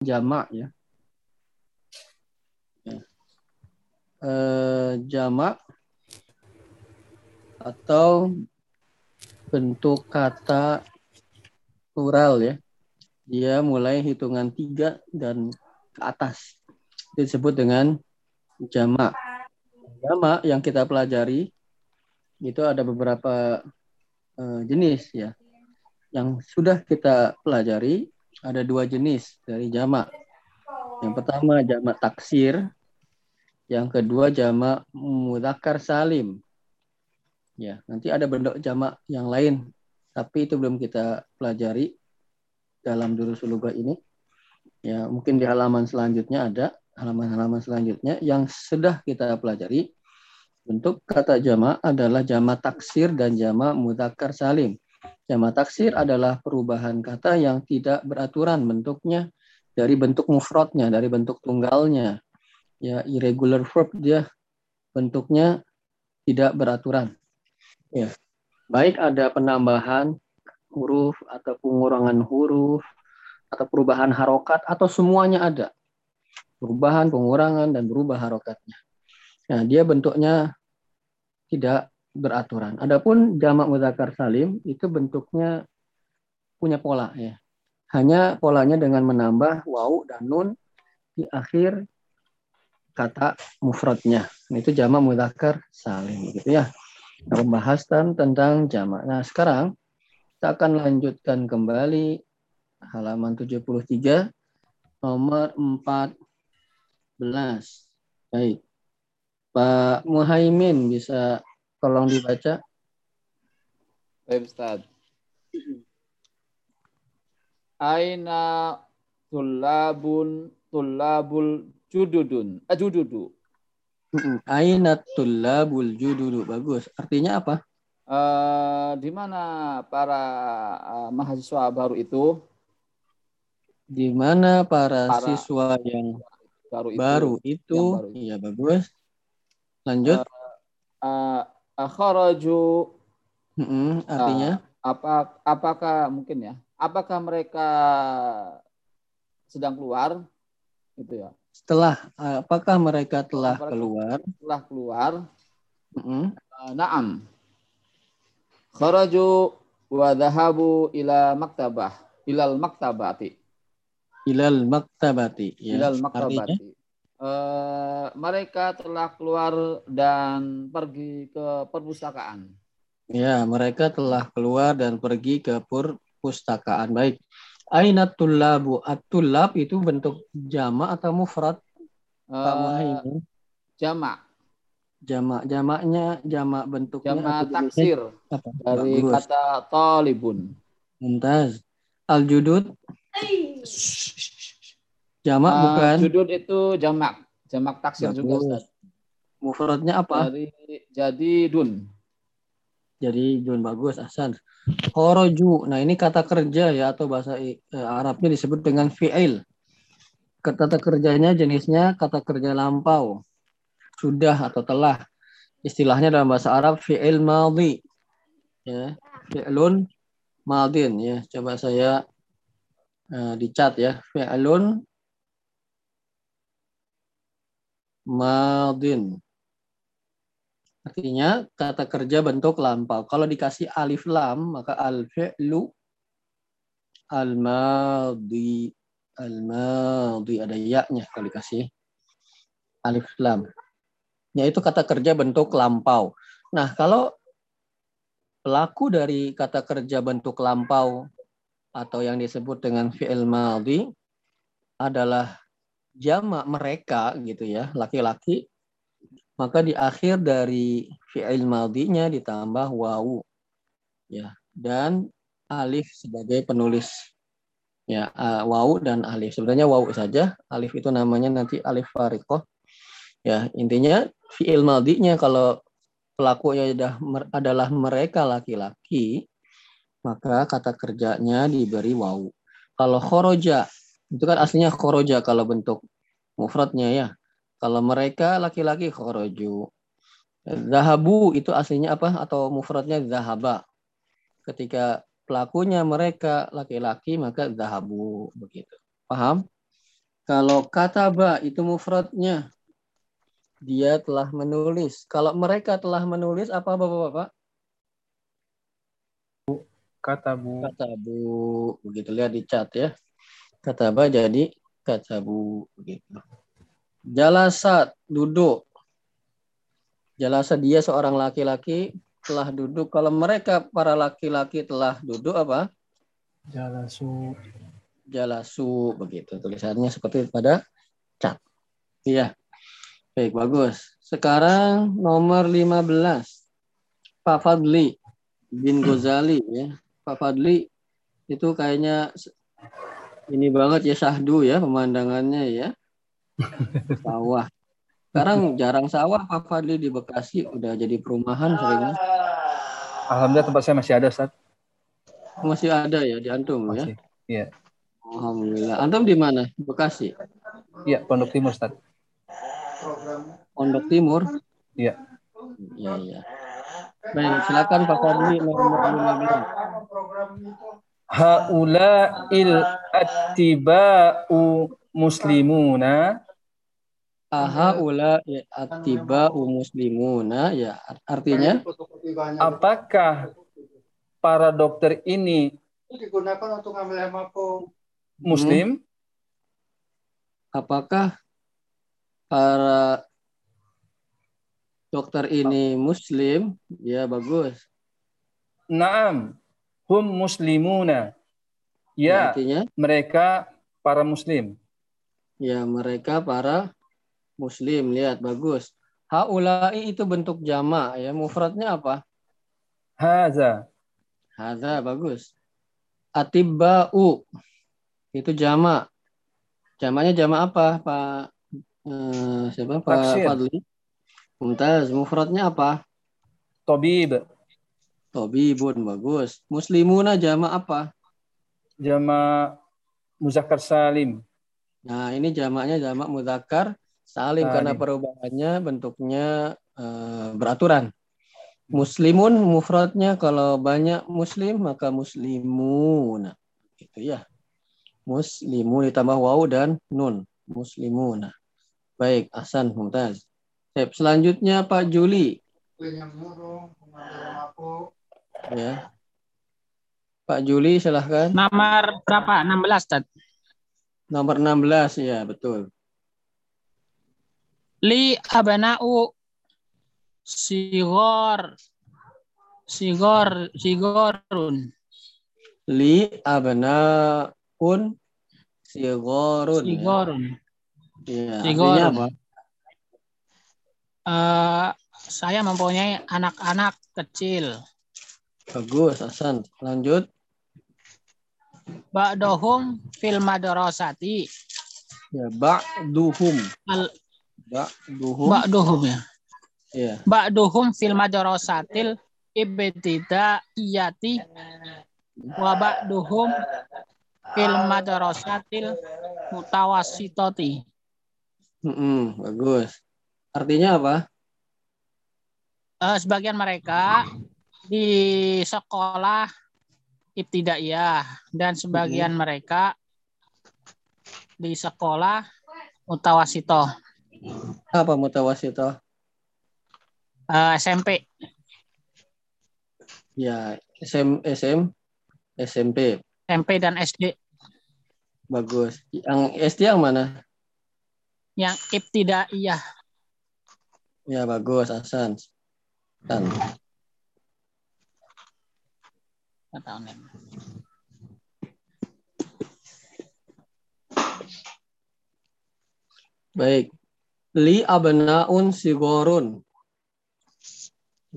jamak ya. ya. Eh, jamak atau bentuk kata plural ya. Dia mulai hitungan tiga dan ke atas. Disebut dengan jamak. Jamak yang kita pelajari itu ada beberapa uh, jenis ya. Yang sudah kita pelajari ada dua jenis dari jamak. Yang pertama jamak taksir, yang kedua jamak mudzakkar salim. Ya, nanti ada bentuk jamak yang lain, tapi itu belum kita pelajari dalam durusul lugah ini. Ya, mungkin di halaman selanjutnya ada halaman-halaman selanjutnya yang sudah kita pelajari. Bentuk kata jamak adalah jamak taksir dan jamak mudzakkar salim. Jamak taksir adalah perubahan kata yang tidak beraturan bentuknya dari bentuk mufradnya, dari bentuk tunggalnya. Ya, irregular verb dia bentuknya tidak beraturan. Ya. Baik ada penambahan huruf atau pengurangan huruf atau perubahan harokat atau semuanya ada. Perubahan, pengurangan, dan berubah harokatnya. Nah, dia bentuknya tidak beraturan. Adapun jamak mudzakkar salim itu bentuknya punya pola ya. Hanya polanya dengan menambah waw dan nun di akhir kata mufradnya. Itu jamak mudzakkar salim gitu ya pembahasan tentang jamak. Nah, sekarang kita akan lanjutkan kembali halaman 73 nomor 14. Baik. Pak Muhaimin bisa tolong dibaca? Baik, Ustaz. Aina tulabun tulabul jududun. Eh, Aina tullabul jududu. Bagus. Artinya apa? Uh, di mana para uh, mahasiswa baru itu? Di mana para, para siswa yang baru itu? Baru itu. Iya, bagus. Lanjut. Uh, uh, kharaju uh, artinya uh, apa apakah mungkin ya? Apakah mereka sedang keluar? Itu ya. Setelah apakah mereka telah mereka keluar? Telah keluar. Mm -hmm. uh, naam. Kharaju wa dhahabu ila maktabah, ilal maktabati. Ilal maktabati. Ya. Ilal maktabati. Uh, mereka telah keluar dan pergi ke perpustakaan. Ya, mereka telah keluar dan pergi ke perpustakaan. Baik. Aina tullabu. At-tullab itu bentuk jama atau mufrad? Pak uh. Jama. Jama. Jamaknya jama bentuknya jama taksir apa? dari Bagus. kata talibun. Mumtaz. Al-judud. Jamak uh, bukan? Judud itu jamak. Jamak taksir Bagus. juga Ustaz. Mufradnya apa? Dari jadi dun. Jadi dun bagus Hasan. Khoroju. Nah, ini kata kerja ya atau bahasa eh, Arabnya disebut dengan fi'il. Kata kerjanya jenisnya kata kerja lampau. Sudah atau telah. Istilahnya dalam bahasa Arab fi'il madhi. Ya, fi'lun madin ya. Coba saya uh, dicat ya. Fi'lun madin. Artinya kata kerja bentuk lampau. Kalau dikasih alif lam, maka al-fi'lu al-madhi. Al-madhi ada ya-nya kalau dikasih alif lam. Yaitu kata kerja bentuk lampau. Nah, kalau pelaku dari kata kerja bentuk lampau atau yang disebut dengan fi'il madhi adalah jamak mereka gitu ya, laki-laki maka di akhir dari fi'il madinya ditambah wawu ya. Dan alif sebagai penulis ya uh, wawu dan alif. Sebenarnya wawu saja alif itu namanya nanti alif fariqoh ya. Intinya fi'il madinya kalau pelakunya adalah mereka laki-laki maka kata kerjanya diberi wawu. Kalau khoroja itu kan aslinya khoroja kalau bentuk mufradnya ya kalau mereka laki-laki khoroju. Zahabu itu aslinya apa? Atau mufradnya zahaba. Ketika pelakunya mereka laki-laki maka zahabu begitu. Paham? Kalau kataba itu mufradnya. Dia telah menulis. Kalau mereka telah menulis apa Bapak-bapak? Katabu. Katabu. Begitu lihat di chat ya. Kataba jadi katabu begitu. Jalasat duduk. Jalasa dia seorang laki-laki telah duduk. Kalau mereka para laki-laki telah duduk apa? Jalasu. Jalasu begitu tulisannya seperti pada cat. Iya. Baik, bagus. Sekarang nomor 15. Pak Fadli bin Ghazali ya. Pak Fadli itu kayaknya ini banget ya sahdu ya pemandangannya ya. Sawah. Sekarang jarang sawah Pak Fadli di Bekasi udah jadi perumahan seringnya. Alhamdulillah tempat saya masih ada, Ustaz. Masih ada ya di Antum ya. Masih. Iya. Alhamdulillah. Antum di mana? Bekasi. Iya, Pondok Timur, Ustaz. Pondok Timur. Iya. Iya, iya. Baik, silakan Pak Fadli nomor 15. Haula'il attiba'u muslimuna Aha ula ya, atiba muslimuna ya artinya apakah para dokter ini digunakan untuk ngambil hemako muslim? apakah para dokter ini muslim? Ya bagus. Naam, hum muslimuna. Ya, Artinya mereka para muslim. ya mereka para muslim. Lihat bagus. Haulai itu bentuk jamak ya. Mufradnya apa? Haza, Hadza bagus. Atibba'u itu jamak. Jamaknya jamak apa, Pak? Eh, siapa? Pak. Fadli. Mumtaz. Mufradnya apa? Tabib, Tobibun bagus. Muslimuna jamak apa? jama muzakkar salim. Nah, ini jamaknya jamak mudzakkar salim Salim. karena perubahannya bentuknya eh, beraturan. Muslimun mufradnya kalau banyak muslim maka muslimun. Gitu ya. Muslimun ditambah waw dan nun. Muslimuna. Baik, Hasan Mumtaz. Sip, selanjutnya Pak Juli ya. Pak Juli silahkan. Nomor berapa? 16, Tad. Nomor 16 ya, betul. Li abana'u sigor sigor sigorun Li abnaun sigorun. ya. sigorun. Ya, Sigorun. artinya apa? Eh, saya mempunyai anak-anak kecil. Bagus, Hasan. Lanjut. Ba'dohum fil madrasati. Ya, ba'duhum. Al Ba'duhum. ba'dohum ya. ya. Ba'dohum fil madrasatil ibtidaiyati wa ba'dohum fil madrasatil mutawassitati. Mm-mm, bagus. Artinya apa? Eh, sebagian mereka di sekolah ibtidaiyah dan sebagian mereka di sekolah mutawasito Apa mutawasito? eh, SMP Ya, SM, SM, SMP. SMP dan SD Bagus. Yang SD yang mana? yang ibtidaiyah Ya, bagus, Hasan. Hasan. Nggak tahu nih. Baik. Li abnaun sigorun.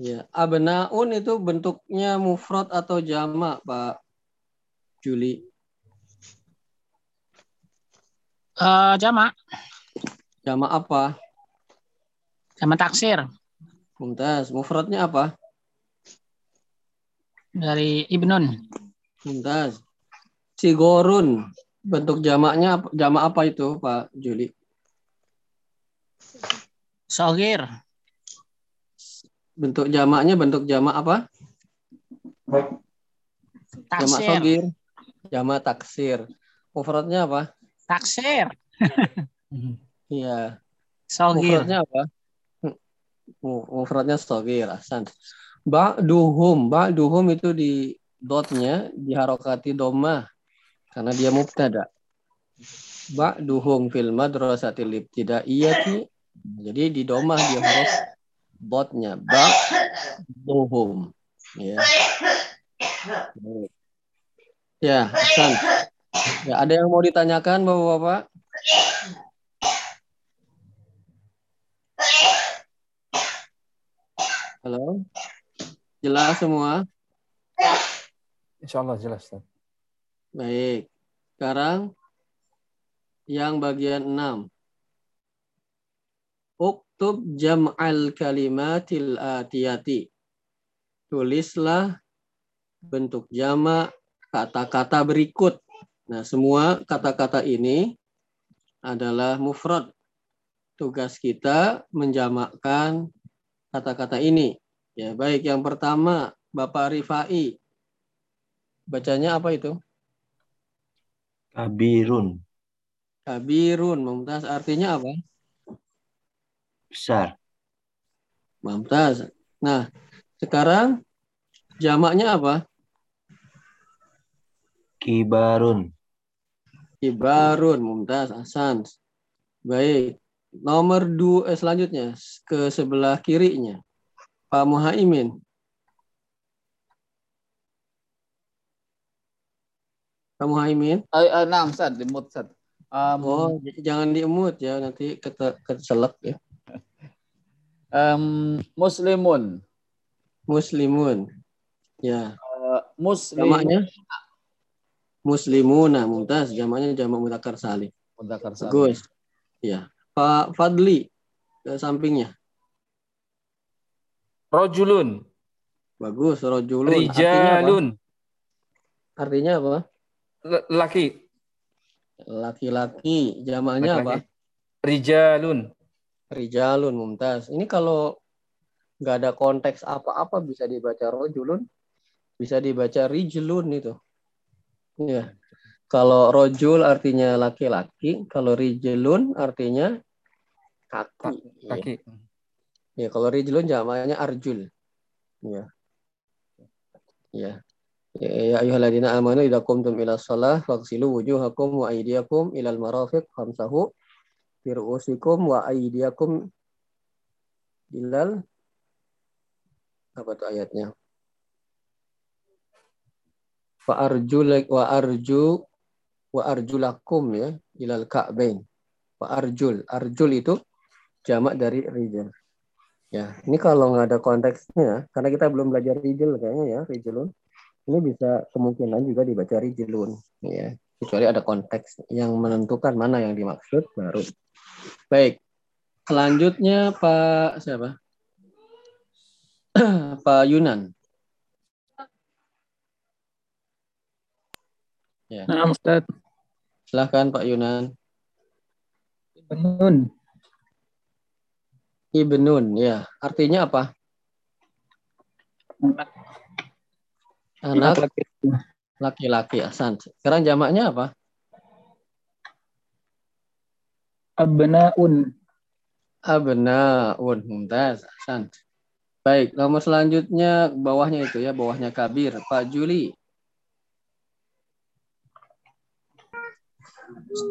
Ya, abnaun itu bentuknya mufrad atau jamak, Pak Juli. Eh, jamak Jamak apa? sama taksir Mumtaz. Mufradnya apa? Dari Ibnun Mumtaz. Sigorun. Bentuk jamaknya jamak apa itu, Pak Juli? Sogir Bentuk jamaknya bentuk jamak apa? Jamak sogir. Jamak taksir. Mufradnya apa? taksir Iya. Sogir. Mufradnya apa? Mu- Mufradnya sogir, Hasan. Ba'duhum. Ba'duhum itu di dotnya diharokati domah. Karena dia mubtada. Ba'duhum fil madrasatil ibtidaiyati. Jadi di domah dia harus dotnya. Ba'duhum. Ya. Ya, Hasan. Ya, ada yang mau ditanyakan Bapak-bapak? Halo? Jelas semua? Insya Allah jelas. Ustaz. Baik. Sekarang yang bagian 6. Uktub jam'al kalimatil atiyati. Tulislah bentuk jamak kata-kata berikut. Nah, semua kata-kata ini adalah mufrad. Tugas kita menjamakkan kata-kata ini. Ya, baik yang pertama Bapak Rifai. Bacanya apa itu? Kabirun. Kabirun, Mumtaz artinya apa? Besar. Mumtaz. Nah, sekarang jamaknya apa? Kibarun. Kibarun, Mumtaz, Hasan. Baik. Nomor dua eh, selanjutnya ke sebelah kirinya. Pak Muhaimin. Pak Muhaimin. Eh, eh, nah, Ustaz, di mute, Ustaz. Um, Oh, jangan diemut ya, nanti kete, keselak ya. em, muslimun. Muslimun. Ya, Eh, muslim. jamaknya Muslimuna, Mumtaz. Jamaknya jamak mudzakkar salim. Mudzakkar salim. Bagus. Ya. Pak Fadli ke sampingnya. Rojulun. Bagus, rojulun. Artinya apa? Rijalun. Artinya apa? L- Laki. Laki-laki. Jamaknya apa? Rijalun. Rijalun, Mumtaz. Ini kalau nggak ada konteks apa-apa bisa dibaca rojulun, bisa dibaca rijlun itu. Ya. Kalau rojul artinya laki-laki, kalau rijlun artinya kaki. Kaki. Ya, kalau rijlun jamaknya arjul. Ya. Ya. Ya ya ayyuhalladzina amanu idza qumtum ila shalah faghsilu wujuhakum wa aydiyakum ilal marafiq famsahu bi ru'usikum wa aydiyakum ilal apa tuh ayatnya? Wa arjulak wa arju wa arjulakum ya ilal ka'bain. Wa arjul. Arjul itu jamak dari rijal. Ya, ini kalau nggak ada konteksnya, karena kita belum belajar rijal kayaknya ya, rijlun. Ini bisa kemungkinan juga dibaca rijlun, ya. Kecuali ada konteks yang menentukan mana yang dimaksud baru. Baik. Selanjutnya Pak siapa? Pak Yunan. Nah, Ustaz. Silahkan Pak Yunan. Ibnun. Ibnun, ya. Artinya apa? Anak Laki-laki. Asan. Sekarang jamaknya apa? Abnaun. Abnaun. Mumtaz. Asan. Baik, nomor selanjutnya bawahnya itu ya, bawahnya Kabir. Pak Juli.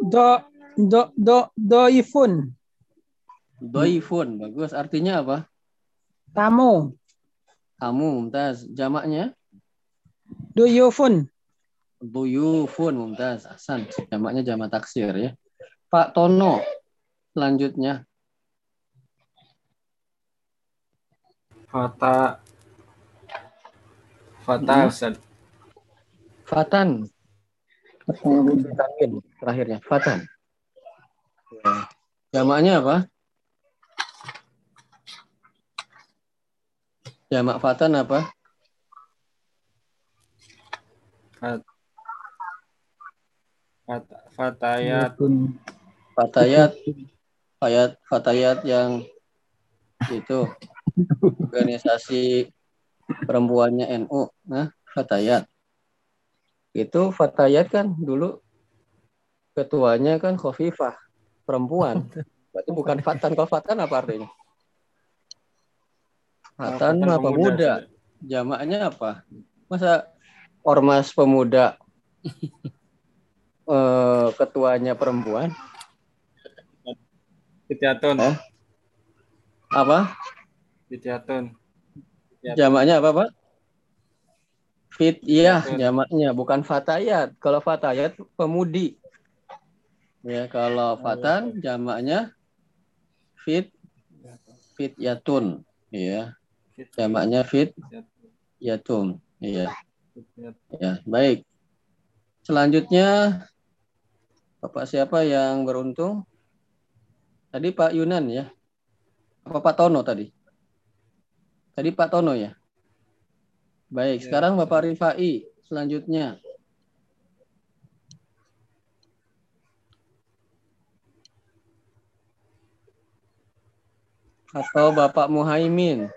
Do do do doifun. Doifun. Bagus. Artinya apa? Tamu. Kamu, Mumtaz. Jamaknya? Duyufun. Duyufun, Mumtaz. Asan. Jamaknya jamak taksir ya. Pak Tono. Selanjutnya. Fata. Fata, Hmm. Ustaz. Fatan. Terakhirnya. Fatan. Ya. Jamaknya apa? Jamak fatan apa? Fatayat. Duyufun. Fatayat. Fatayat, fatayat yang itu organisasi perempuannya NU. Nah, Fatayat. Itu Fatayat kan dulu ketuanya kan Khofifah. perempuan. Berarti bukan fatan. Kalau fatan apa artinya? Fatan mah pemuda. Jamaknya apa? Masa ormas pemuda eh, ketuanya perempuan? Fityaton. Eh? Apa? Fityaton. Jamaknya apa, Pak? Fit, iya, jamaknya bukan fatayat. Kalau fatayat pemudi. Ya, kalau fatan jamaknya fit fit yatun, ya. Jamaknya fit yatun, iya. Ya, baik. Selanjutnya Bapak siapa yang beruntung? Tadi Pak Yunan ya. Apa Pak Tono tadi? Tadi Pak Tono ya. Baik, Ya, sekarang Bapak Rifai selanjutnya. Atau Bapak Muhaimin.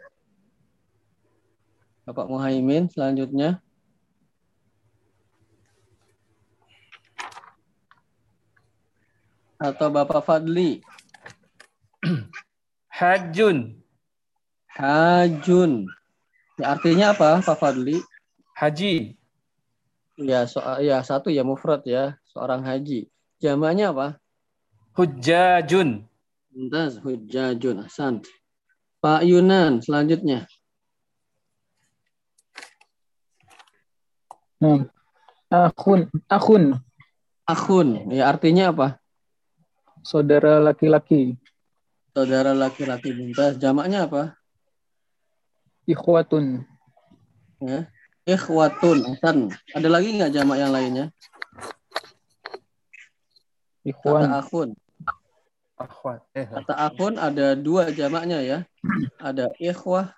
Bapak Muhaimin selanjutnya. Atau Bapak Fadli. Hajun. Hajun. Ya, artinya apa, Pak Fadli? Haji. Ya, so, ya satu ya mufrad ya, seorang haji. Jamaknya apa? Hujjajun. Mumtaz, hujjajun, ahsan. Pak Yunan, selanjutnya. Nah. Akhun, akhun, Akhun, ya artinya apa? saudara laki-laki. Saudara laki-laki Mumtaz. Jamaknya apa? Ikhwatun, Ya. Ikhwatun, ahsan. Ada lagi nggak jamak yang lainnya? Kata ikhwan, akhun. Akhwat. Eh, Kata akhun ada dua jamaknya ya. Ada ikhwah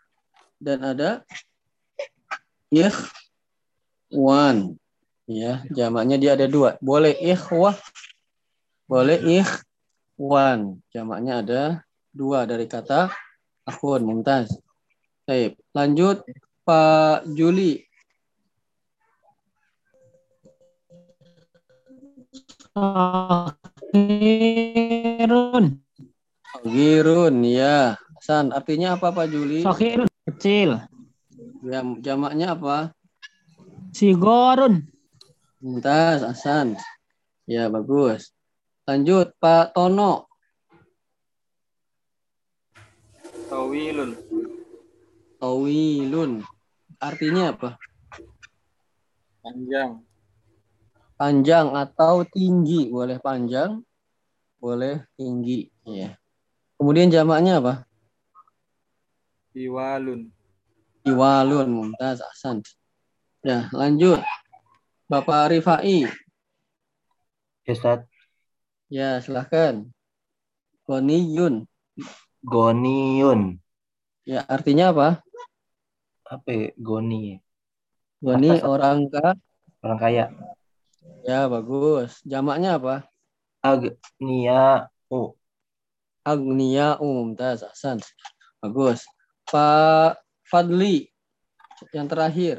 dan ada ikhwan. Ya, jamaknya dia ada dua. Boleh ikhwah, boleh ikhwan. Jamaknya ada dua dari kata akhun, mumtaz. Baik, lanjut Pak Juli. Sohirun. Girun, ya. San, artinya apa Pak Juli? Sohirun. Kecil. Ya, jamaknya apa? Sigorun. Mumtaz, Hasan. Ya, bagus. Lanjut, Pak Tono. Tawilun. Tawilun. Artinya apa? Panjang. Panjang atau tinggi. Boleh panjang, boleh tinggi. Ya. Kemudian jamaknya apa? Iwalun. Iwalun, Mumtaz, Hasan. Ya, lanjut. Bapak Rifai. Ustaz Ya, silahkan. Goniyun. Goniun. Ya, artinya apa? Apa ya? Goni? Goni Atas. orang ka. Orang kaya. Ya, bagus. Jamaknya apa? Agnia. Oh, Agnia Mumtaz, Hasan. Bagus. Pak Fadli. Yang terakhir.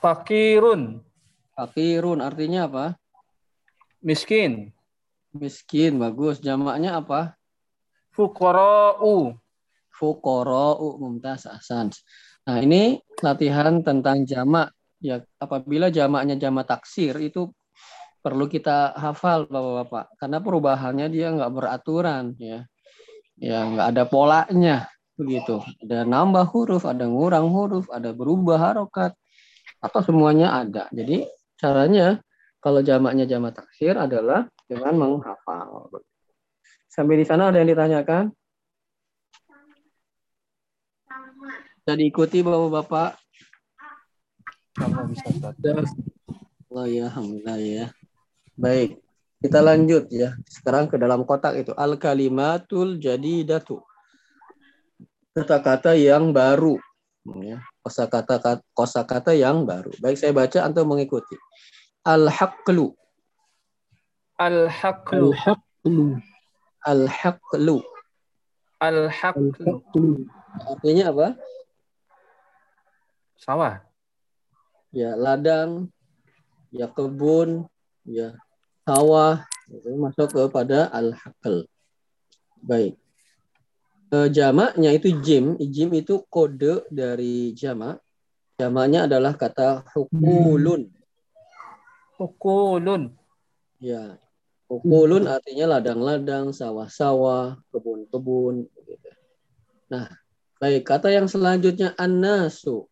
Fakirun. Fakirun artinya apa? Miskin. Miskin, bagus. Jamaknya apa? Fukora'u. Fukora'u mumtaz ahsan. Nah, ini latihan tentang jamak. Ya, apabila jamaknya jamak taksir itu perlu kita hafal Bapak-bapak. Karena perubahannya dia nggak beraturan ya. Ya, nggak ada polanya begitu. Ada nambah huruf, ada ngurang huruf, ada berubah harokat atau semuanya ada. Jadi caranya kalau jamaknya jamak taksir adalah dengan menghafal. Sampai di sana ada yang ditanyakan? Bisa diikuti bapak-bapak? Allah ya, alhamdulillah ya. Baik, kita lanjut ya. Sekarang ke dalam kotak itu al kalimatul jadidatu. Kata-kata yang baru. Ya, kosakata kosakata yang baru. Baik, saya baca atau mengikuti. Al haqlu, Al-haqlu. al-haqlu, al haqlu. Al-haqlu. al-haqlu, Artinya apa? Sawah. Ya, ladang, ya kebun, ya sawah itu masuk kepada al-haql. Baik. Eh, jamaknya itu jim, jim itu kode dari jamak. Jamaknya adalah kata hukulun. Ukulun. Ya. Hukulun artinya ladang-ladang, sawah-sawah, kebun-kebun. gitu. Nah, baik. Kata yang selanjutnya an-nasu.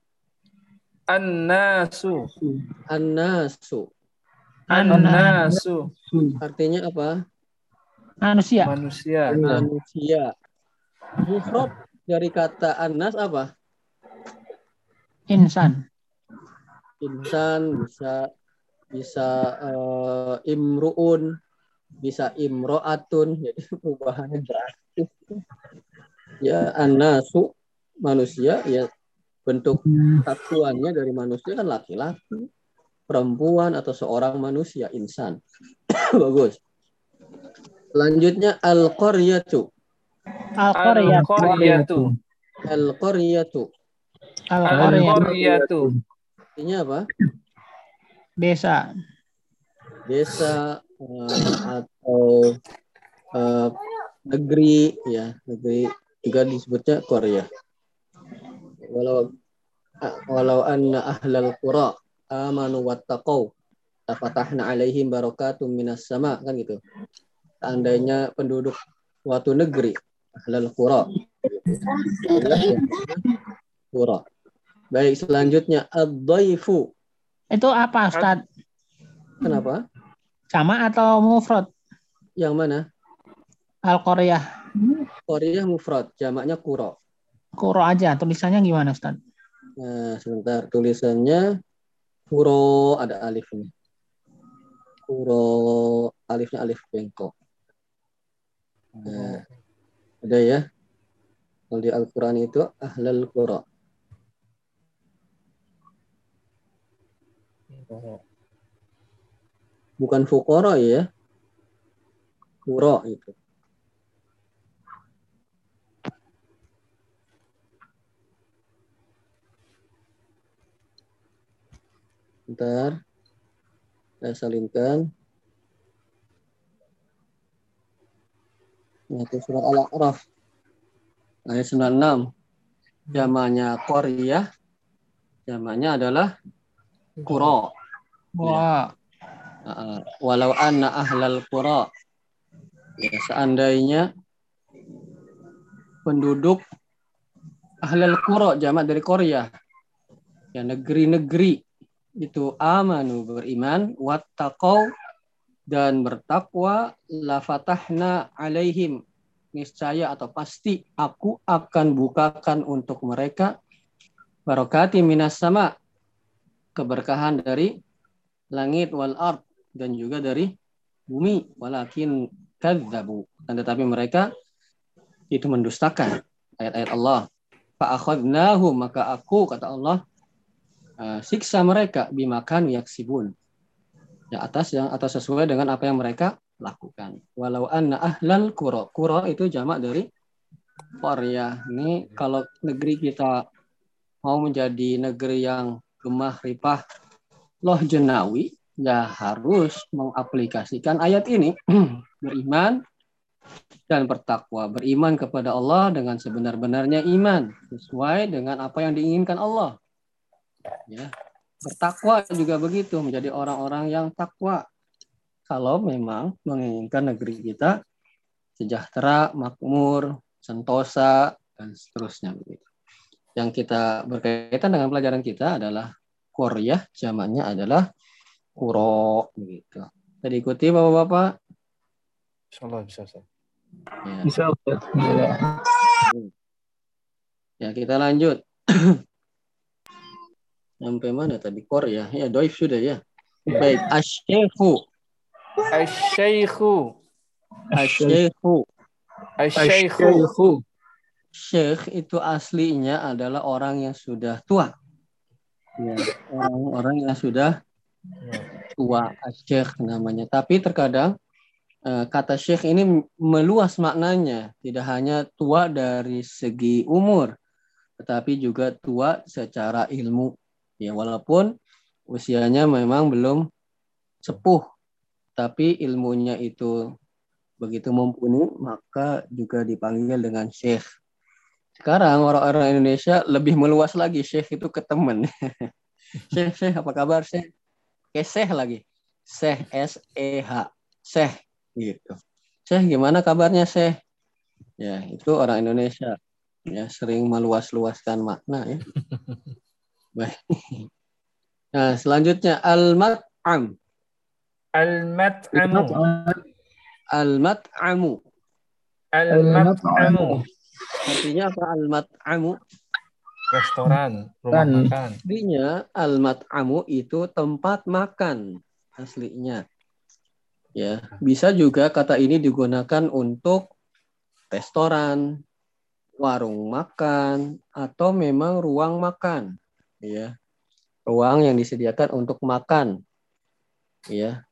An-nasu. An-nasu. An-nasu. Artinya apa? Manusia. Manusia. Manusia. Mufrad dari kata an-nas apa? Insan. Insan bisa bisa eh, imruun, bisa imroatun. Jadi perubahannya drastis. Ya, an-nasu manusia ya bentuk satuannya dari manusia kan laki-laki, perempuan atau seorang manusia insan. Bagus. Selanjutnya al-qaryatu. Al-Qaryatu. Al-qaryatu. Al-Qaryah. Al-Qaryatu. Artinya apa? Desa. Desa eh, atau eh, negeri ya, negeri juga disebutnya Korea. Walau walau anna ahlal qura amanu wattaqau lafatahna alaihim barakatum minas sama kan gitu. Seandainya penduduk suatu negeri ahlal qura qura. Baik, selanjutnya ad-dhaifu. Itu apa, Ustaz? Kenapa? Sama atau mufrad? Yang mana? Al-Qaryah. Korea mufrad, jamaknya qura. Kuro aja. Tulisannya gimana, Ustaz? Nah, sebentar tulisannya kuro ada alif ini. Kuro alifnya alif bengkok. Nah, ada ya. Kalau di Al-Quran itu ahlal qura. Bukan fukoro ya. Kuro itu. Bentar. Saya salinkan. Nah, itu surat Al-A'raf. Ayat 96. Jamannya Korea. Jamannya adalah Kuro. Wah. Uh, walau anna ahlal qura ya, seandainya penduduk ahlal qura jamak dari Korea ya negeri-negeri itu amanu beriman wattaqau dan bertakwa la fatahna alaihim. Niscaya atau pasti aku akan bukakan untuk mereka. Barokati minas sama keberkahan dari langit wal ard dan juga dari bumi. Walakin kadzabu. Dan tetapi mereka itu mendustakan ayat-ayat Allah. Fa akhadnahu maka aku kata Allah uh, siksa mereka bimakan yaksibun ya atas yang atau sesuai dengan apa yang mereka lakukan. Walau anna ahlal qura qura itu jamak dari Korea ini kalau negeri kita mau menjadi negeri yang gemah ripah loh jenawi ya harus mengaplikasikan ayat ini. Beriman dan bertakwa. Beriman kepada Allah dengan sebenar-benarnya iman sesuai dengan apa yang diinginkan Allah. Ya bertakwa juga begitu menjadi orang-orang yang takwa kalau memang menginginkan negeri kita sejahtera makmur sentosa dan seterusnya begitu yang kita berkaitan dengan pelajaran kita adalah Korea zamannya adalah kuro begitu. Tadi ikuti Bapak-bapak. Insyaallah bisa, Ustaz. Ya. Bisa, ya, kita lanjut. Sampai mana tadi Korea? Ya, doif sudah ya. Baik, asyekhu. Asy-syaikhu. Asyekhu. Asy-syaikhu. Asyikhu. Syekh itu aslinya adalah orang yang sudah tua. Ya, orang-orang yang sudah tua, syekh namanya. Tapi terkadang eh, kata syekh ini meluas maknanya, tidak hanya tua dari segi umur, tetapi juga tua secara ilmu. Ya, walaupun usianya memang belum sepuh, tapi ilmunya itu begitu mumpuni, maka juga dipanggil dengan syekh. Sekarang orang-orang Indonesia lebih meluas lagi, syekh itu ke teman. syekh, syekh, apa kabar syekh? Keseh lagi. Syekh, S-E-H. Syekh, gitu. Syekh, gimana kabarnya syekh? Ya, itu orang Indonesia. Ya, sering meluas-luaskan makna ya. Baik. Nah, selanjutnya al-mat'am. Al-mat'amu. Al-mat'amu. Al-mat'amu. Artinya apa al-mat'amu? Restoran, rumah Kan. makan. Artinya al-mat'amu itu tempat makan aslinya. Ya, bisa juga kata ini digunakan untuk restoran, warung makan atau memang ruang makan, ya. Ruang yang disediakan untuk makan. Ya.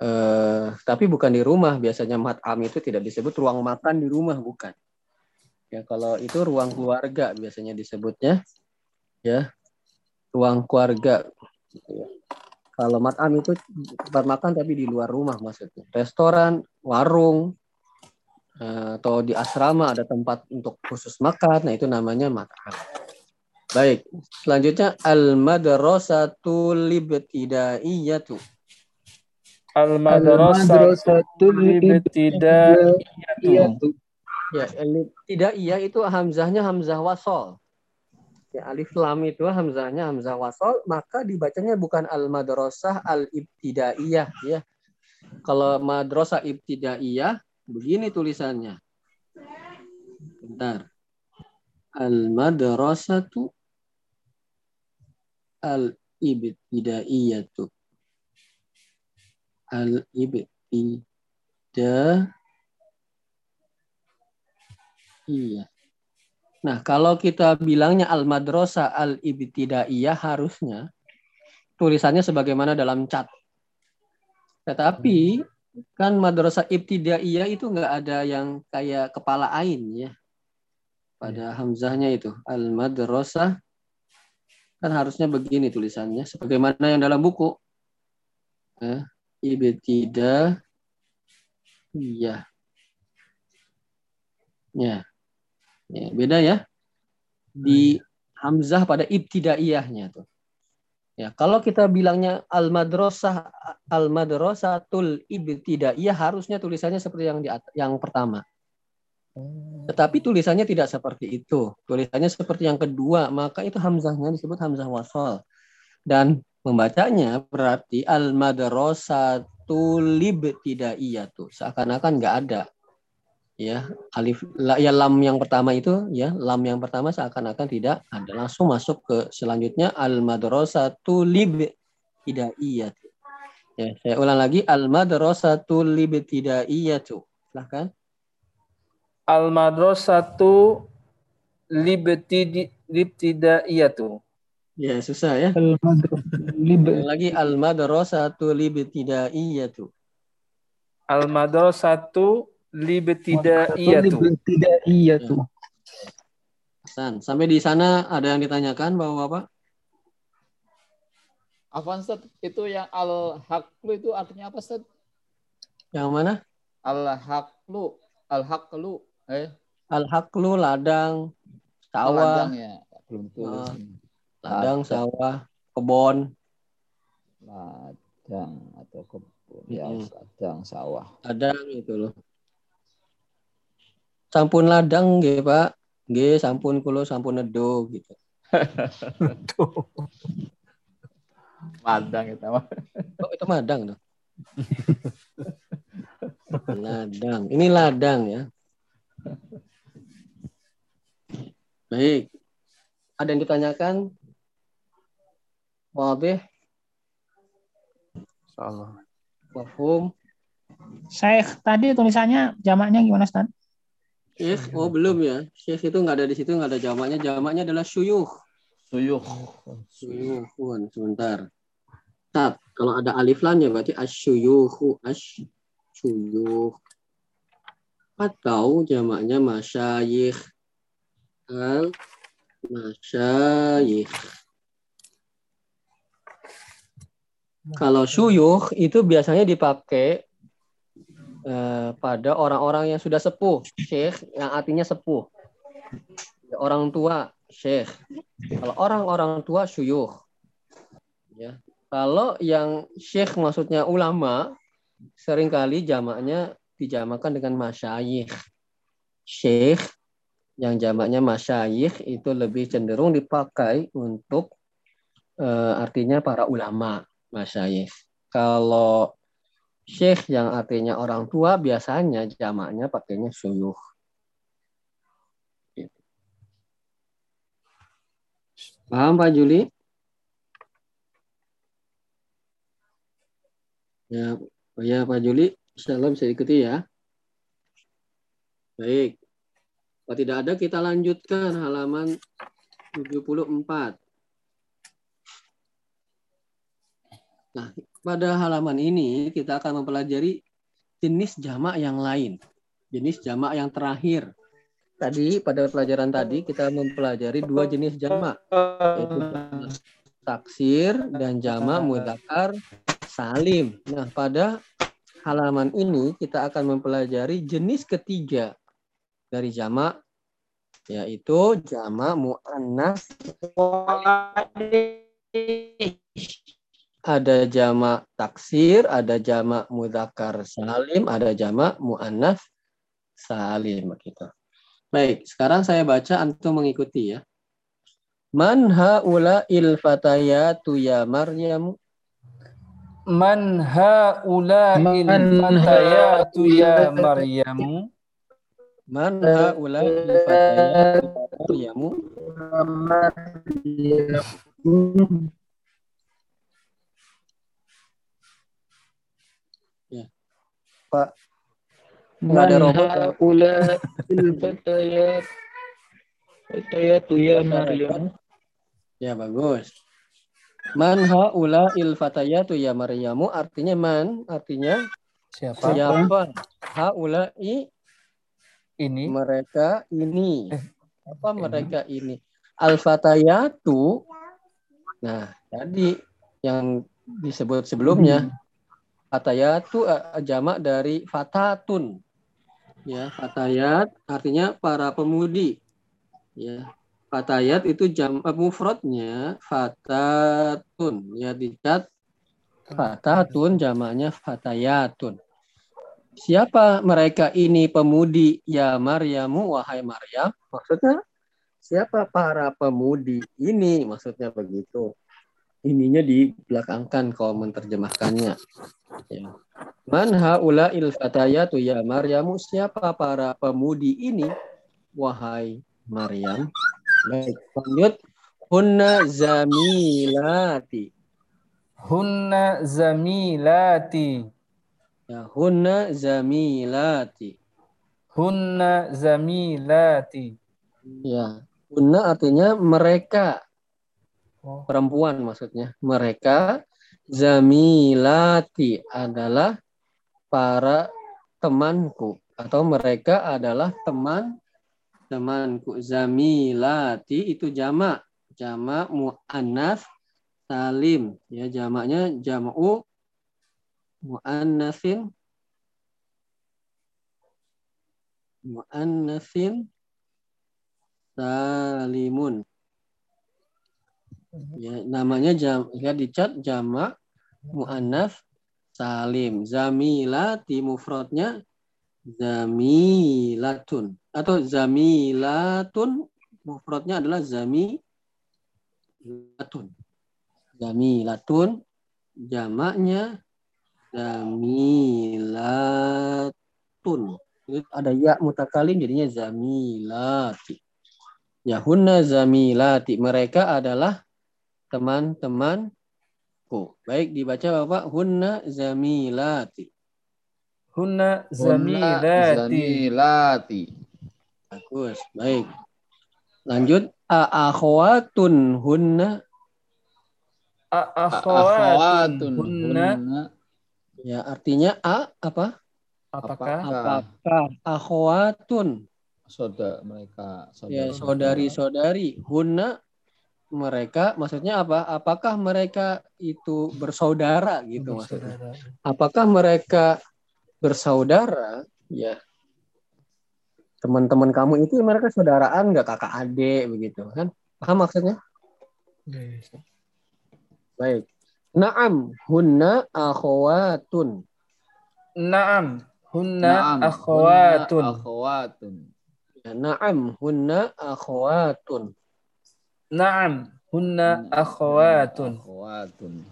Eh, tapi bukan di rumah, biasanya mat'am itu tidak disebut ruang makan di rumah, bukan. Ya, kalau itu ruang keluarga biasanya disebutnya ya ruang keluarga ya. kalau matam itu tempat makan tapi di luar rumah maksudnya restoran warung eh, atau di asrama ada tempat untuk khusus makan nah itu namanya matam baik selanjutnya al madrasatul ibtidaiyatu Al-madrasatul ibtidaiyatu. ya tidak iya itu hamzahnya hamzah wasol. Ya alif lam itu hamzahnya hamzah wasol maka dibacanya bukan al madrasah al ibtidaiyah ya. Kalau madrasah ibtidaiyah begini tulisannya. Bentar. Al madrasatu al ibtidaiyatu al ibtidaiyah Iya. Nah, kalau kita bilangnya al-madrasah al-ibtidaiyah harusnya tulisannya sebagaimana dalam cat. Tetapi kan madrasah ibtidaiyah itu nggak ada yang kayak kepala ain ya. Pada hamzahnya itu al-madrasah kan harusnya begini tulisannya sebagaimana yang dalam buku. Eh, ibtidaiyah. Ya. Ya, beda ya. Di hamzah pada ibtidaiyahnya tuh. Ya, kalau kita bilangnya al-madrasah al-madrasatul ibtidaiyah harusnya tulisannya seperti yang di yang pertama. Tetapi tulisannya tidak seperti itu. Tulisannya seperti yang kedua, maka itu hamzahnya disebut hamzah wasal. Dan membacanya berarti al-madrasatul ibtidaiyah tuh seakan-akan nggak ada. Ya alif la, ya lam yang pertama itu ya lam yang pertama seakan-akan tidak ada. Langsung masuk ke selanjutnya al madrasatul lib tidaiyah ya saya ulang lagi al madrasatul lib tidaiyah silahkan Al-madrasatu libtidi libtidaiyatu. ya susah ya Ulang lagi al madrasatul lib tidaiyah Al-madrasatu libtidaiyatu. tidak iya tuh. Hasan sampai di sana ada yang ditanyakan bahwa apa Afwan Ustaz, itu yang al-haqlu itu artinya apa Ustaz? yang mana Al-haqlu, al-haqlu, eh, al haklu ladang sawah ladang ya, belum tulis. Ah. ladang sawah kebon Ladang atau kebun, ya, Mm-mm. ladang sawah. ladang itu loh sampun ladang nggih Pak nggih sampun kulo sampun nedo gitu Ladang itu mah. oh itu madang tuh ladang ini ladang ya baik ada yang ditanyakan Wabih, Insyaallah. mafhum, Syekh tadi tulisannya jamaknya gimana Ustaz? Syekh, oh belum ya. Syekh itu nggak ada di situ, nggak ada jamaknya. Jamaknya adalah syuyuh. Suyuh. Syuyuhun, sebentar. Tat, kalau ada alif lam ya berarti asyuyuhu, asyuyuh. Atau jamaknya masyayikh. Al masyayikh. Kalau syuyuh itu biasanya dipakai eh, pada orang-orang yang sudah sepuh, syekh yang artinya sepuh. Orang tua, syekh. Kalau orang-orang tua syuyuh. Ya. Kalau yang syekh maksudnya ulama, sering kali jamaknya dijamakan dengan masyayikh. Syekh yang jamaknya masyayikh itu lebih cenderung dipakai untuk eh, artinya para ulama, masyayikh. Kalau syekh yang artinya orang tua biasanya jamaknya pakainya syuyuh. Gitu. Paham Pak Juli? Ya, ya Pak Juli, Allah bisa ikuti ya. Baik. Kalau tidak ada kita lanjutkan halaman 74. Nah, pada halaman ini kita akan mempelajari jenis jamak yang lain. Jenis jamak yang terakhir. Tadi pada pelajaran tadi kita mempelajari dua jenis jamak, yaitu taksir dan jamak mudzakkar salim. Nah, pada halaman ini kita akan mempelajari jenis ketiga dari jamak yaitu jamak muannas ada jamak taksir, ada jamak mudzakkar salim, ada jamak muannats salim gitu. Baik, sekarang saya baca antum mengikuti ya. Man haula il fatayatu ya Maryam Man haula'il Man fatayatu ya Maryamu Man haula il fatayatu ya Maryamu Pak Nggak ada robot, Pak. Ula fatayat fatayatu ya Maryam. Ya bagus. Man haula il fatayatu ya Maryamu artinya man artinya Siapa? siapa haula i Ini. Mereka ini. Apa mereka ini? Al fatayatu nah tadi yang disebut sebelumnya fatayatu eh, jamak dari fatatun. Ya fatayat artinya para pemudi. Ya fatayat itu jam eh, mufradnya fatatun. Ya dicat fatatun jamaknya fatayatun siapa mereka ini pemudi? Ya Maryamu wahai Maryam. Maksudnya siapa para pemudi ini? Maksudnya begitu. Ininya dibelakangkan kalau menerjemahkannya. Ya. Man haula il fatayatu ya Maryamu siapa para pemudi ini? Wahai Maryam. Baik lanjut. Hunna zamilati. Hunna zamilati ya hunna zamilati. Hunna zamilati. Ya hunna artinya mereka. Oh. perempuan maksudnya. Mereka zamilati adalah para temanku atau mereka adalah teman temanku. Zamilati itu jamak. Jamak muannas salim. Ya jamaknya jam'u muannatsin muannatsin salimun. Ya namanya jam ya dicat jamak muannats salim. Zamilati mufradnya zamilatun. Atau zamilatun mufradnya adalah zamilatun. Zamilatun jamaknya zamilatun ada ya mutakalim jadinya zamilati ya hunna zamilati mereka adalah teman-temanku. Baik dibaca Bapak hunna zamilati. hunna Hunna zamilati Zamilati. Bagus. Baik. Lanjut a akhwatun hunna A- Akhwatun akhwatun hunna hunna ya artinya a apa? apakah Apakah akhwatun saudara mereka ya saudara saudari-saudari hunna mereka maksudnya apa? Apakah mereka itu bersaudara gitu maksudnya? Apakah mereka bersaudara? Ya. Teman-teman kamu itu mereka saudaraan nggak kakak adik begitu kan? Paham maksudnya? Baik. Naam, hunna akhawatun. Naam. Hunna Naam, akhwatun. hunna akhwatun. Ya, naam, hunna akhawatun. Naam. Hunna akhwatun. Akhwatun.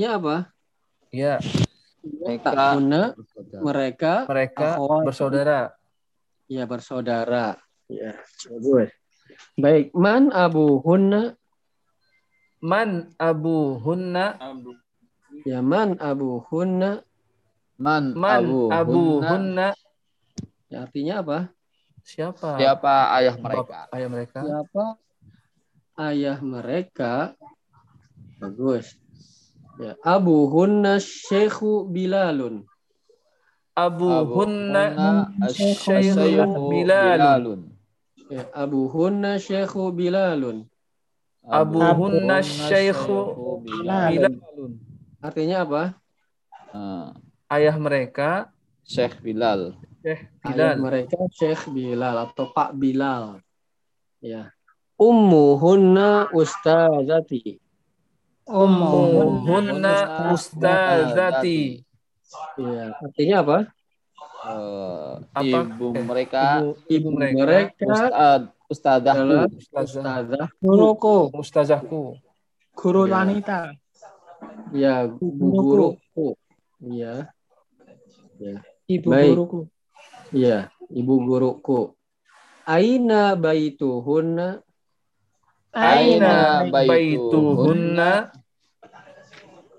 Ini apa? Ya, Mereka Hunna mereka mereka Akhwatun. bersaudara. ya bersaudara. Ya, bagus. Baik, man abu Man abu hunna ya man abu hunna Man, man abu, abu hunna. hunna ya, artinya apa? siapa? Siapa ayah mereka? Ayah mereka. Siapa ayah mereka? Bagus. Ya, abu hunna syekhu bilalun. Abu, hunna Syekhu Syekhu Bilalun. Ya, abu hunna syekhu bilalun. Abu hunna Syekhu Bilal. Bilalun. Artinya apa? Ah, Ayah mereka Syekh Bilal. Syekh Ayah Bilal. mereka Syekh Bilal atau Pak Bilal. Ya. Ummuhunna ustazati. Ummuhunna ustazati. Ya, artinya apa? Eh, Apa? ibu Eh, mereka Ibu, ibu mereka, mereka Ustad, ustadzahku. adalah ustazah, ustazah guruku. ustazahku. Guru Ya. wanita. Ya, bu guruku. Ya. Ibu Baik. guruku. Ya, ibu guruku. Aina baituhunna? Aina Aina baituhunna?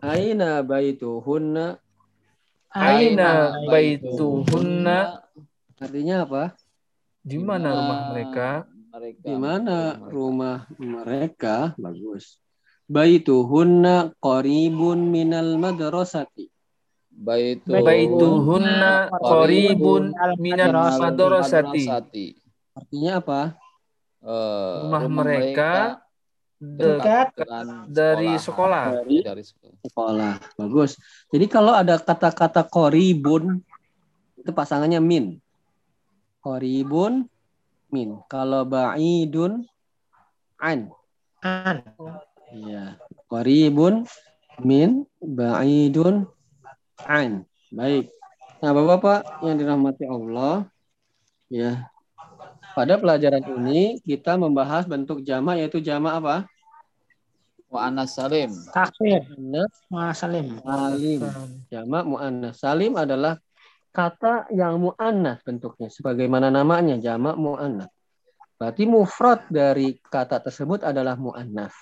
Aina baituhunna? Aina baituhunna? Artinya apa? Di mana rumah mereka? Mereka. Di mana rumah mereka? Bagus. Baituhunna qaribun minal madrasati. Baitu Baituhunna qaribun minal madrasati. Artinya apa? Eh, Rumah mereka dekat dari sekolah. Dari Dari sekolah. sekolah. Bagus. Jadi kalau ada kata-kata koribun itu pasangannya min. Koribun min. Kalau ba'idun an. An. Iya. Koribun min ba'idun an. Baik. Nah, Bapak-bapak yang dirahmati Allah, ya. Pada pelajaran ini kita membahas bentuk jamak yaitu jamak apa? Wa anas salim. Takfir. Muannas Masalim. salim. Jamak muannas salim adalah kata yang muannas bentuknya sebagaimana namanya jamak muannas. Berarti mufrad dari kata tersebut adalah muannas.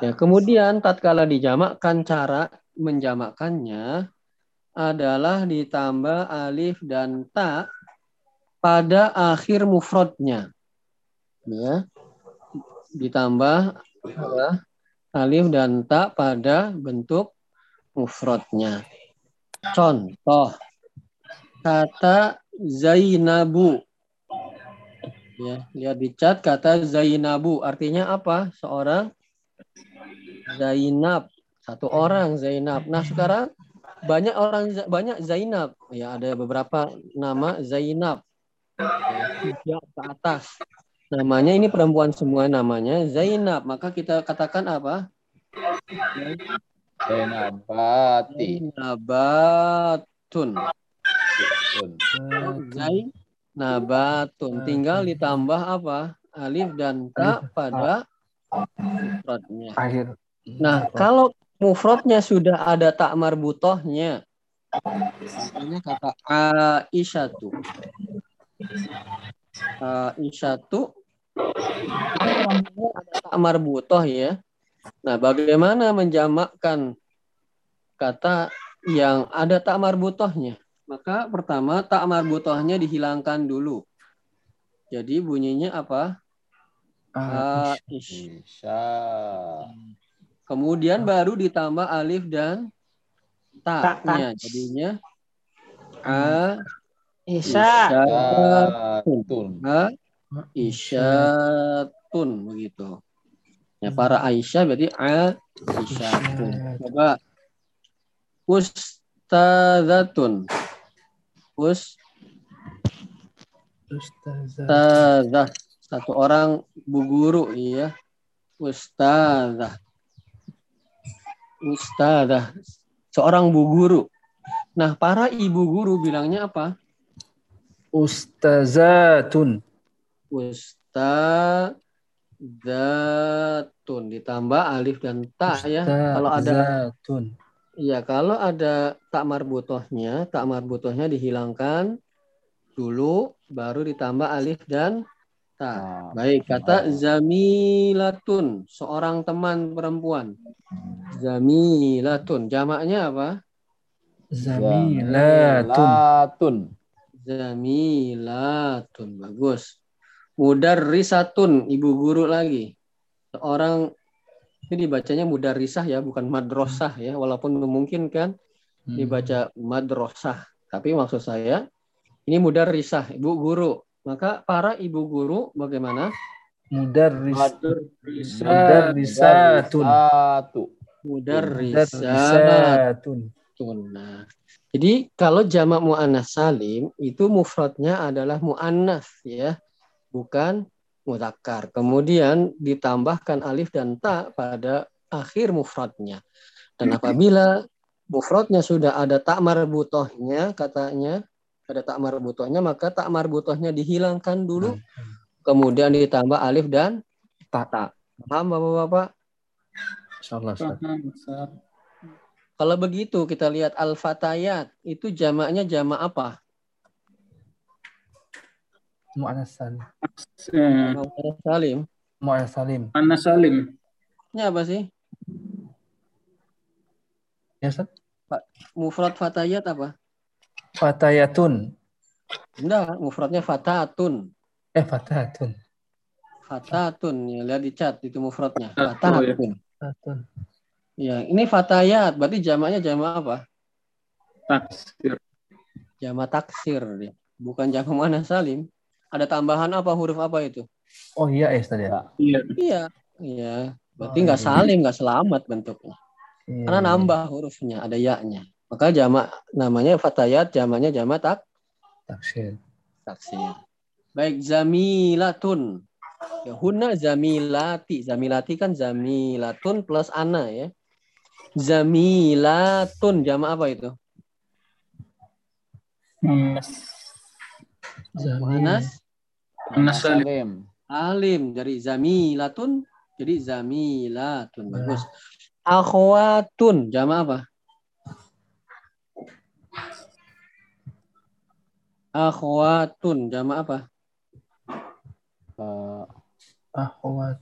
Ya, kemudian tatkala dijamakkan cara menjamakkannya adalah ditambah alif dan ta pada akhir mufradnya. Ya. Ditambah apa? alif dan ta pada bentuk mufradnya. Contoh kata Zainabu. Ya, lihat di chat kata Zainabu artinya apa? Seorang Zainab, satu orang Zainab. Nah, sekarang banyak orang banyak Zainab. Ya, ada beberapa nama Zainab. Ya, ke atas. Namanya ini perempuan semua namanya Zainab. Maka kita katakan apa? Zainabati. Zainabatun. Betul. Zainabatun. Tinggal ditambah apa? Alif dan ta pada mufradnya. Akhir. Nah, kalau mufradnya sudah ada tak marbutohnya, misalnya kata Aisyatu. Aisyatu ada tak marbutoh ya. Nah, bagaimana menjamakkan kata yang ada tak marbutohnya? Maka pertama tak marbutohnya dihilangkan dulu. Jadi bunyinya apa? Ah, Aish. Kemudian baru ditambah alif dan ta-nya. Jadinya a Isa. Betul. a isyatun begitu. Ya, para Aisyah berarti Aisyah. Coba ustazatun. Ustazah. Ustazah. Satu orang bu guru iya. Ustazah. Ustazah. Seorang bu guru. Nah, para ibu guru bilangnya apa? Ustazatun. Ustazatun ditambah alif dan ta ya. Kalau ada. Iya, kalau ada tak marbutohnya, tak marbutohnya dihilangkan dulu, baru ditambah alif dan ta. Nah, Baik, kata zamilatun, seorang teman perempuan. Zamilatun, jamaknya apa? Zamilatun. Latun. Zamilatun, bagus. Mudarrisatun, ibu guru lagi. Seorang ini dibacanya mudarrisah ya, bukan madrosah ya, walaupun memungkinkan Hmm. dibaca madrasah. Tapi maksud saya ini mudarrisah, ibu guru. Maka para ibu guru bagaimana? Mudarris. Mudarrisatun. Mudarrisatun. Satu. Mudarrisatun. Mudarrisatun. Nah, jadi kalau jamak muannas salim itu mufradnya adalah muannas ya, bukan mudzakkar. Kemudian ditambahkan alif dan ta pada akhir mufradnya. Dan apabila mufradnya sudah ada tak marbutohnya katanya ada tak marbutohnya maka tak marbutohnya dihilangkan dulu kemudian ditambah alif dan ta. Paham Bapak-bapak? Insyaallah. Kalau begitu kita lihat al-fatayat itu jamaknya jamak apa? Mu'annas salim. Jamak muannas salim. Mu'annas salim. Anas Salim. Ini apa sih? Ya, Ustaz? Mufrad fatayat apa? Fatayatun. Enggak, mufradnya fatatun. Eh, fatayatun. Fatatun, ya lihat di chat itu mufradnya. Fatatu, ya. Fatatun. Ya, ini fatayat, berarti jamaknya jamak apa? Taksir. Jamak taksir dia. Bukan jamak mana salim. Ada tambahan apa huruf apa itu? Oh iya, eh, Ustaz ya. Iya. Iya, iya. Berarti Oh, nggak iya. salim, nggak selamat bentuknya. Iya. Karena nambah hurufnya, ada ya-nya. Maka jamak namanya fatayat, jamaknya jamak tak Taksir. taksir. Baik, zamilatun. Ya, hunna zamilati. Zamilati kan zamilatun plus ana ya. Zamilatun jamak apa itu? Muannas Anas Salim. Salim. alim dari zamilatun jadi zamilatun. Bagus. Akhwatun jamak apa? Akhwatun jamak apa? Eh, Akhwat.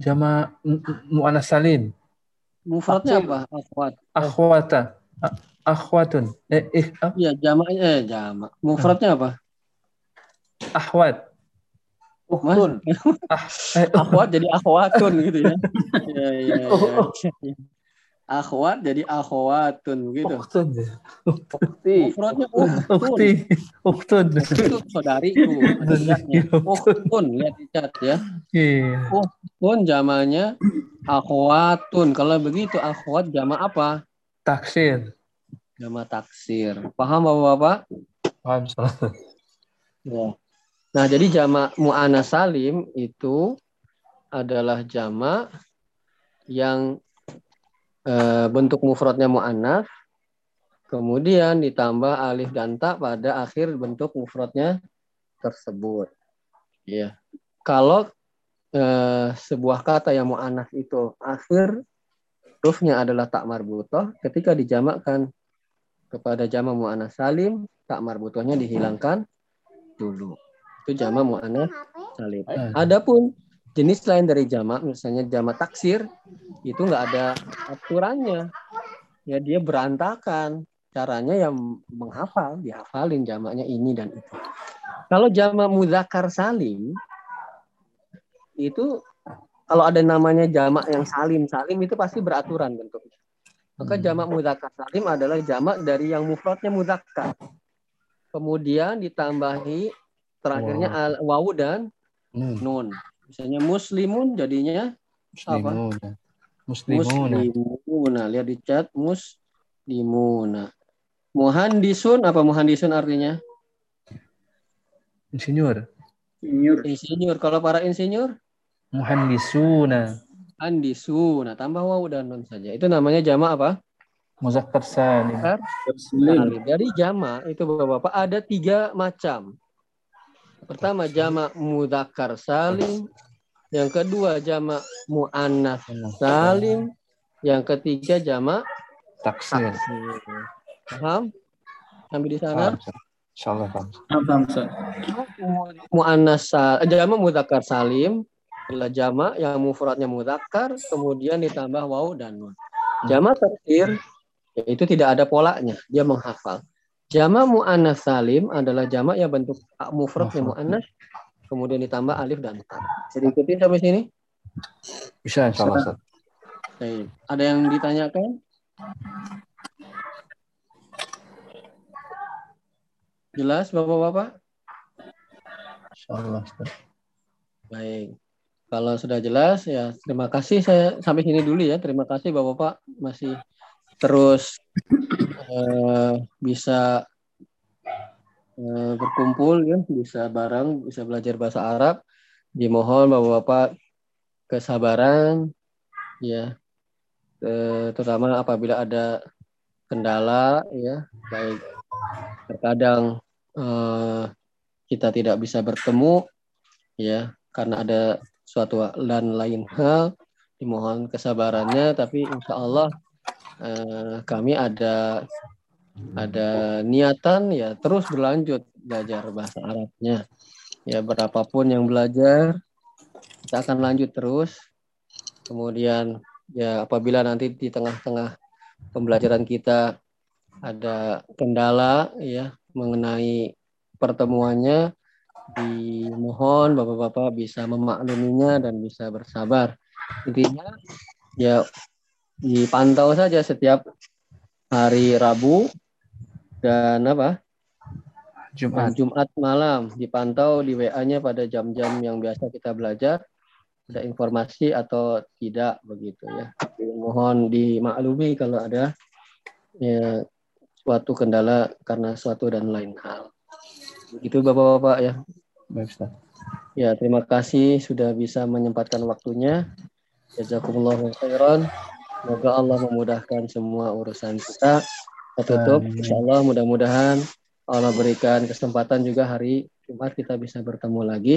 Jama mu- mu'annas salim. Mufradnya apa? Akhwat. Akhwata. Akhwatun. Eh, eh, ah, Iya, jamaknya eh jamak. Mufradnya apa? Akhwat. Uhtun. Ah, eh, akhwat jadi akhwatun gitu ya. Iya, iya, iya. Akhwat jadi akhwatun gitu. ukhtun. Ukti. Mufradnya uhtun. Ukhti. Ukhtun. Itu saudariku. Uhtun, lihat di chat ya. Iya. Uhtun jamaknya akhwatun. Kalau begitu akhwat jamak apa? Taksir. Jamak taksir. Paham Bapak-bapak? Paham. Ya. Nah, jadi jamak mu'anas salim itu adalah jamak yang eh, bentuk mufradnya mu'annas kemudian ditambah alif dan ta pada akhir bentuk mufradnya tersebut. Ya. Kalau eh, sebuah kata yang mu'annas itu akhir hurufnya adalah tak marbutoh ketika dijamakkan kepada jamak mu'annas salim tak marbutohnya dihilangkan dulu. Itu jamak mu'annas salim. Hmm. Adapun jenis lain dari jamak, misalnya jamak taksir, itu nggak ada aturannya. Ya dia berantakan. Caranya yang menghafal, dihafalin jamaknya ini dan itu. Kalau jamak muzakkar salim, itu kalau ada namanya jamak yang salim, salim itu pasti beraturan bentuknya. Maka Hmm. jamak muzakkar salim adalah jamak dari yang mufradnya muzakkar. Kemudian ditambahi terakhirnya al wawu dan Hmm. nun. Misalnya muslimun jadinya Muslimuna. Muslimuna. Muslimuna. Lihat di chat muslimuna. Muhandisun apa muhandisun artinya? Insinyur. Senior. Insinyur. Kalau para insinyur Muhandisuna. handisuna. Tambah waw dan nun saja. Itu namanya jamak apa? Muzakkar salim. Salim. Dari jamak itu Bapak-bapak ada tiga macam. Pertama jamak mudzakkar salim, yang kedua jamak muannats salim, yang ketiga jamak Taksir. Paham? Sampai di sana? Insyaallah paham. Ah, paham, Ustaz. Muannas sa- jamak mudzakkar salim adalah jamak yang mufradnya mudzakkar kemudian ditambah waw dan nun. Jamak taksir itu tidak ada polanya, dia menghafal. Jamak muannas salim adalah jamak yang bentuk mufradnya Mufrad. muannas kemudian ditambah alif dan ta. Jadi ikutin sampai sini. Bisa insyaallah Ustaz. Baik. Ada yang ditanyakan? Jelas Bapak-bapak? Insyaallah. Baik. Kalau sudah jelas ya terima kasih saya sampai sini dulu ya. Terima kasih Bapak-bapak masih terus eh, bisa eh, berkumpul ya, bisa bareng, bisa belajar bahasa Arab. Dimohon Bapak-bapak kesabaran ya. Eh, terutama apabila ada kendala ya, baik terkadang eh, kita tidak bisa bertemu ya karena ada suatu dan lain hal dimohon kesabarannya tapi insya Allah eh, kami ada ada niatan ya terus berlanjut belajar bahasa Arabnya. Ya berapapun yang belajar kita akan lanjut terus. Kemudian ya apabila nanti di tengah-tengah pembelajaran kita ada kendala ya mengenai pertemuannya dimohon bapak-bapak bisa memakluminya dan bisa bersabar. Intinya ya dipantau saja setiap hari Rabu dan apa Jumat. Jumat malam dipantau di WA-nya pada jam-jam yang biasa kita belajar ada informasi atau tidak begitu ya mohon dimaklumi kalau ada ya suatu kendala karena suatu dan lain hal begitu bapak-bapak ya Baik Ustaz. Ya, terima kasih sudah bisa menyempatkan waktunya. Jazakumullahu khairan. Semoga Allah memudahkan semua urusan kita. Kita tutup. Insya Allah mudah-mudahan Allah berikan kesempatan juga hari Jumat kita bisa bertemu lagi.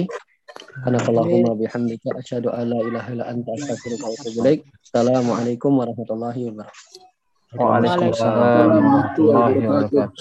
Subhanakallahumma bihamdika asyhadu an la ilaha illa anta astaghfiruka wa atubu ilaik. Assalamualaikum warahmatullahi wabarakatuh. Waalaikumsalam warahmatullahi wabarakatuh.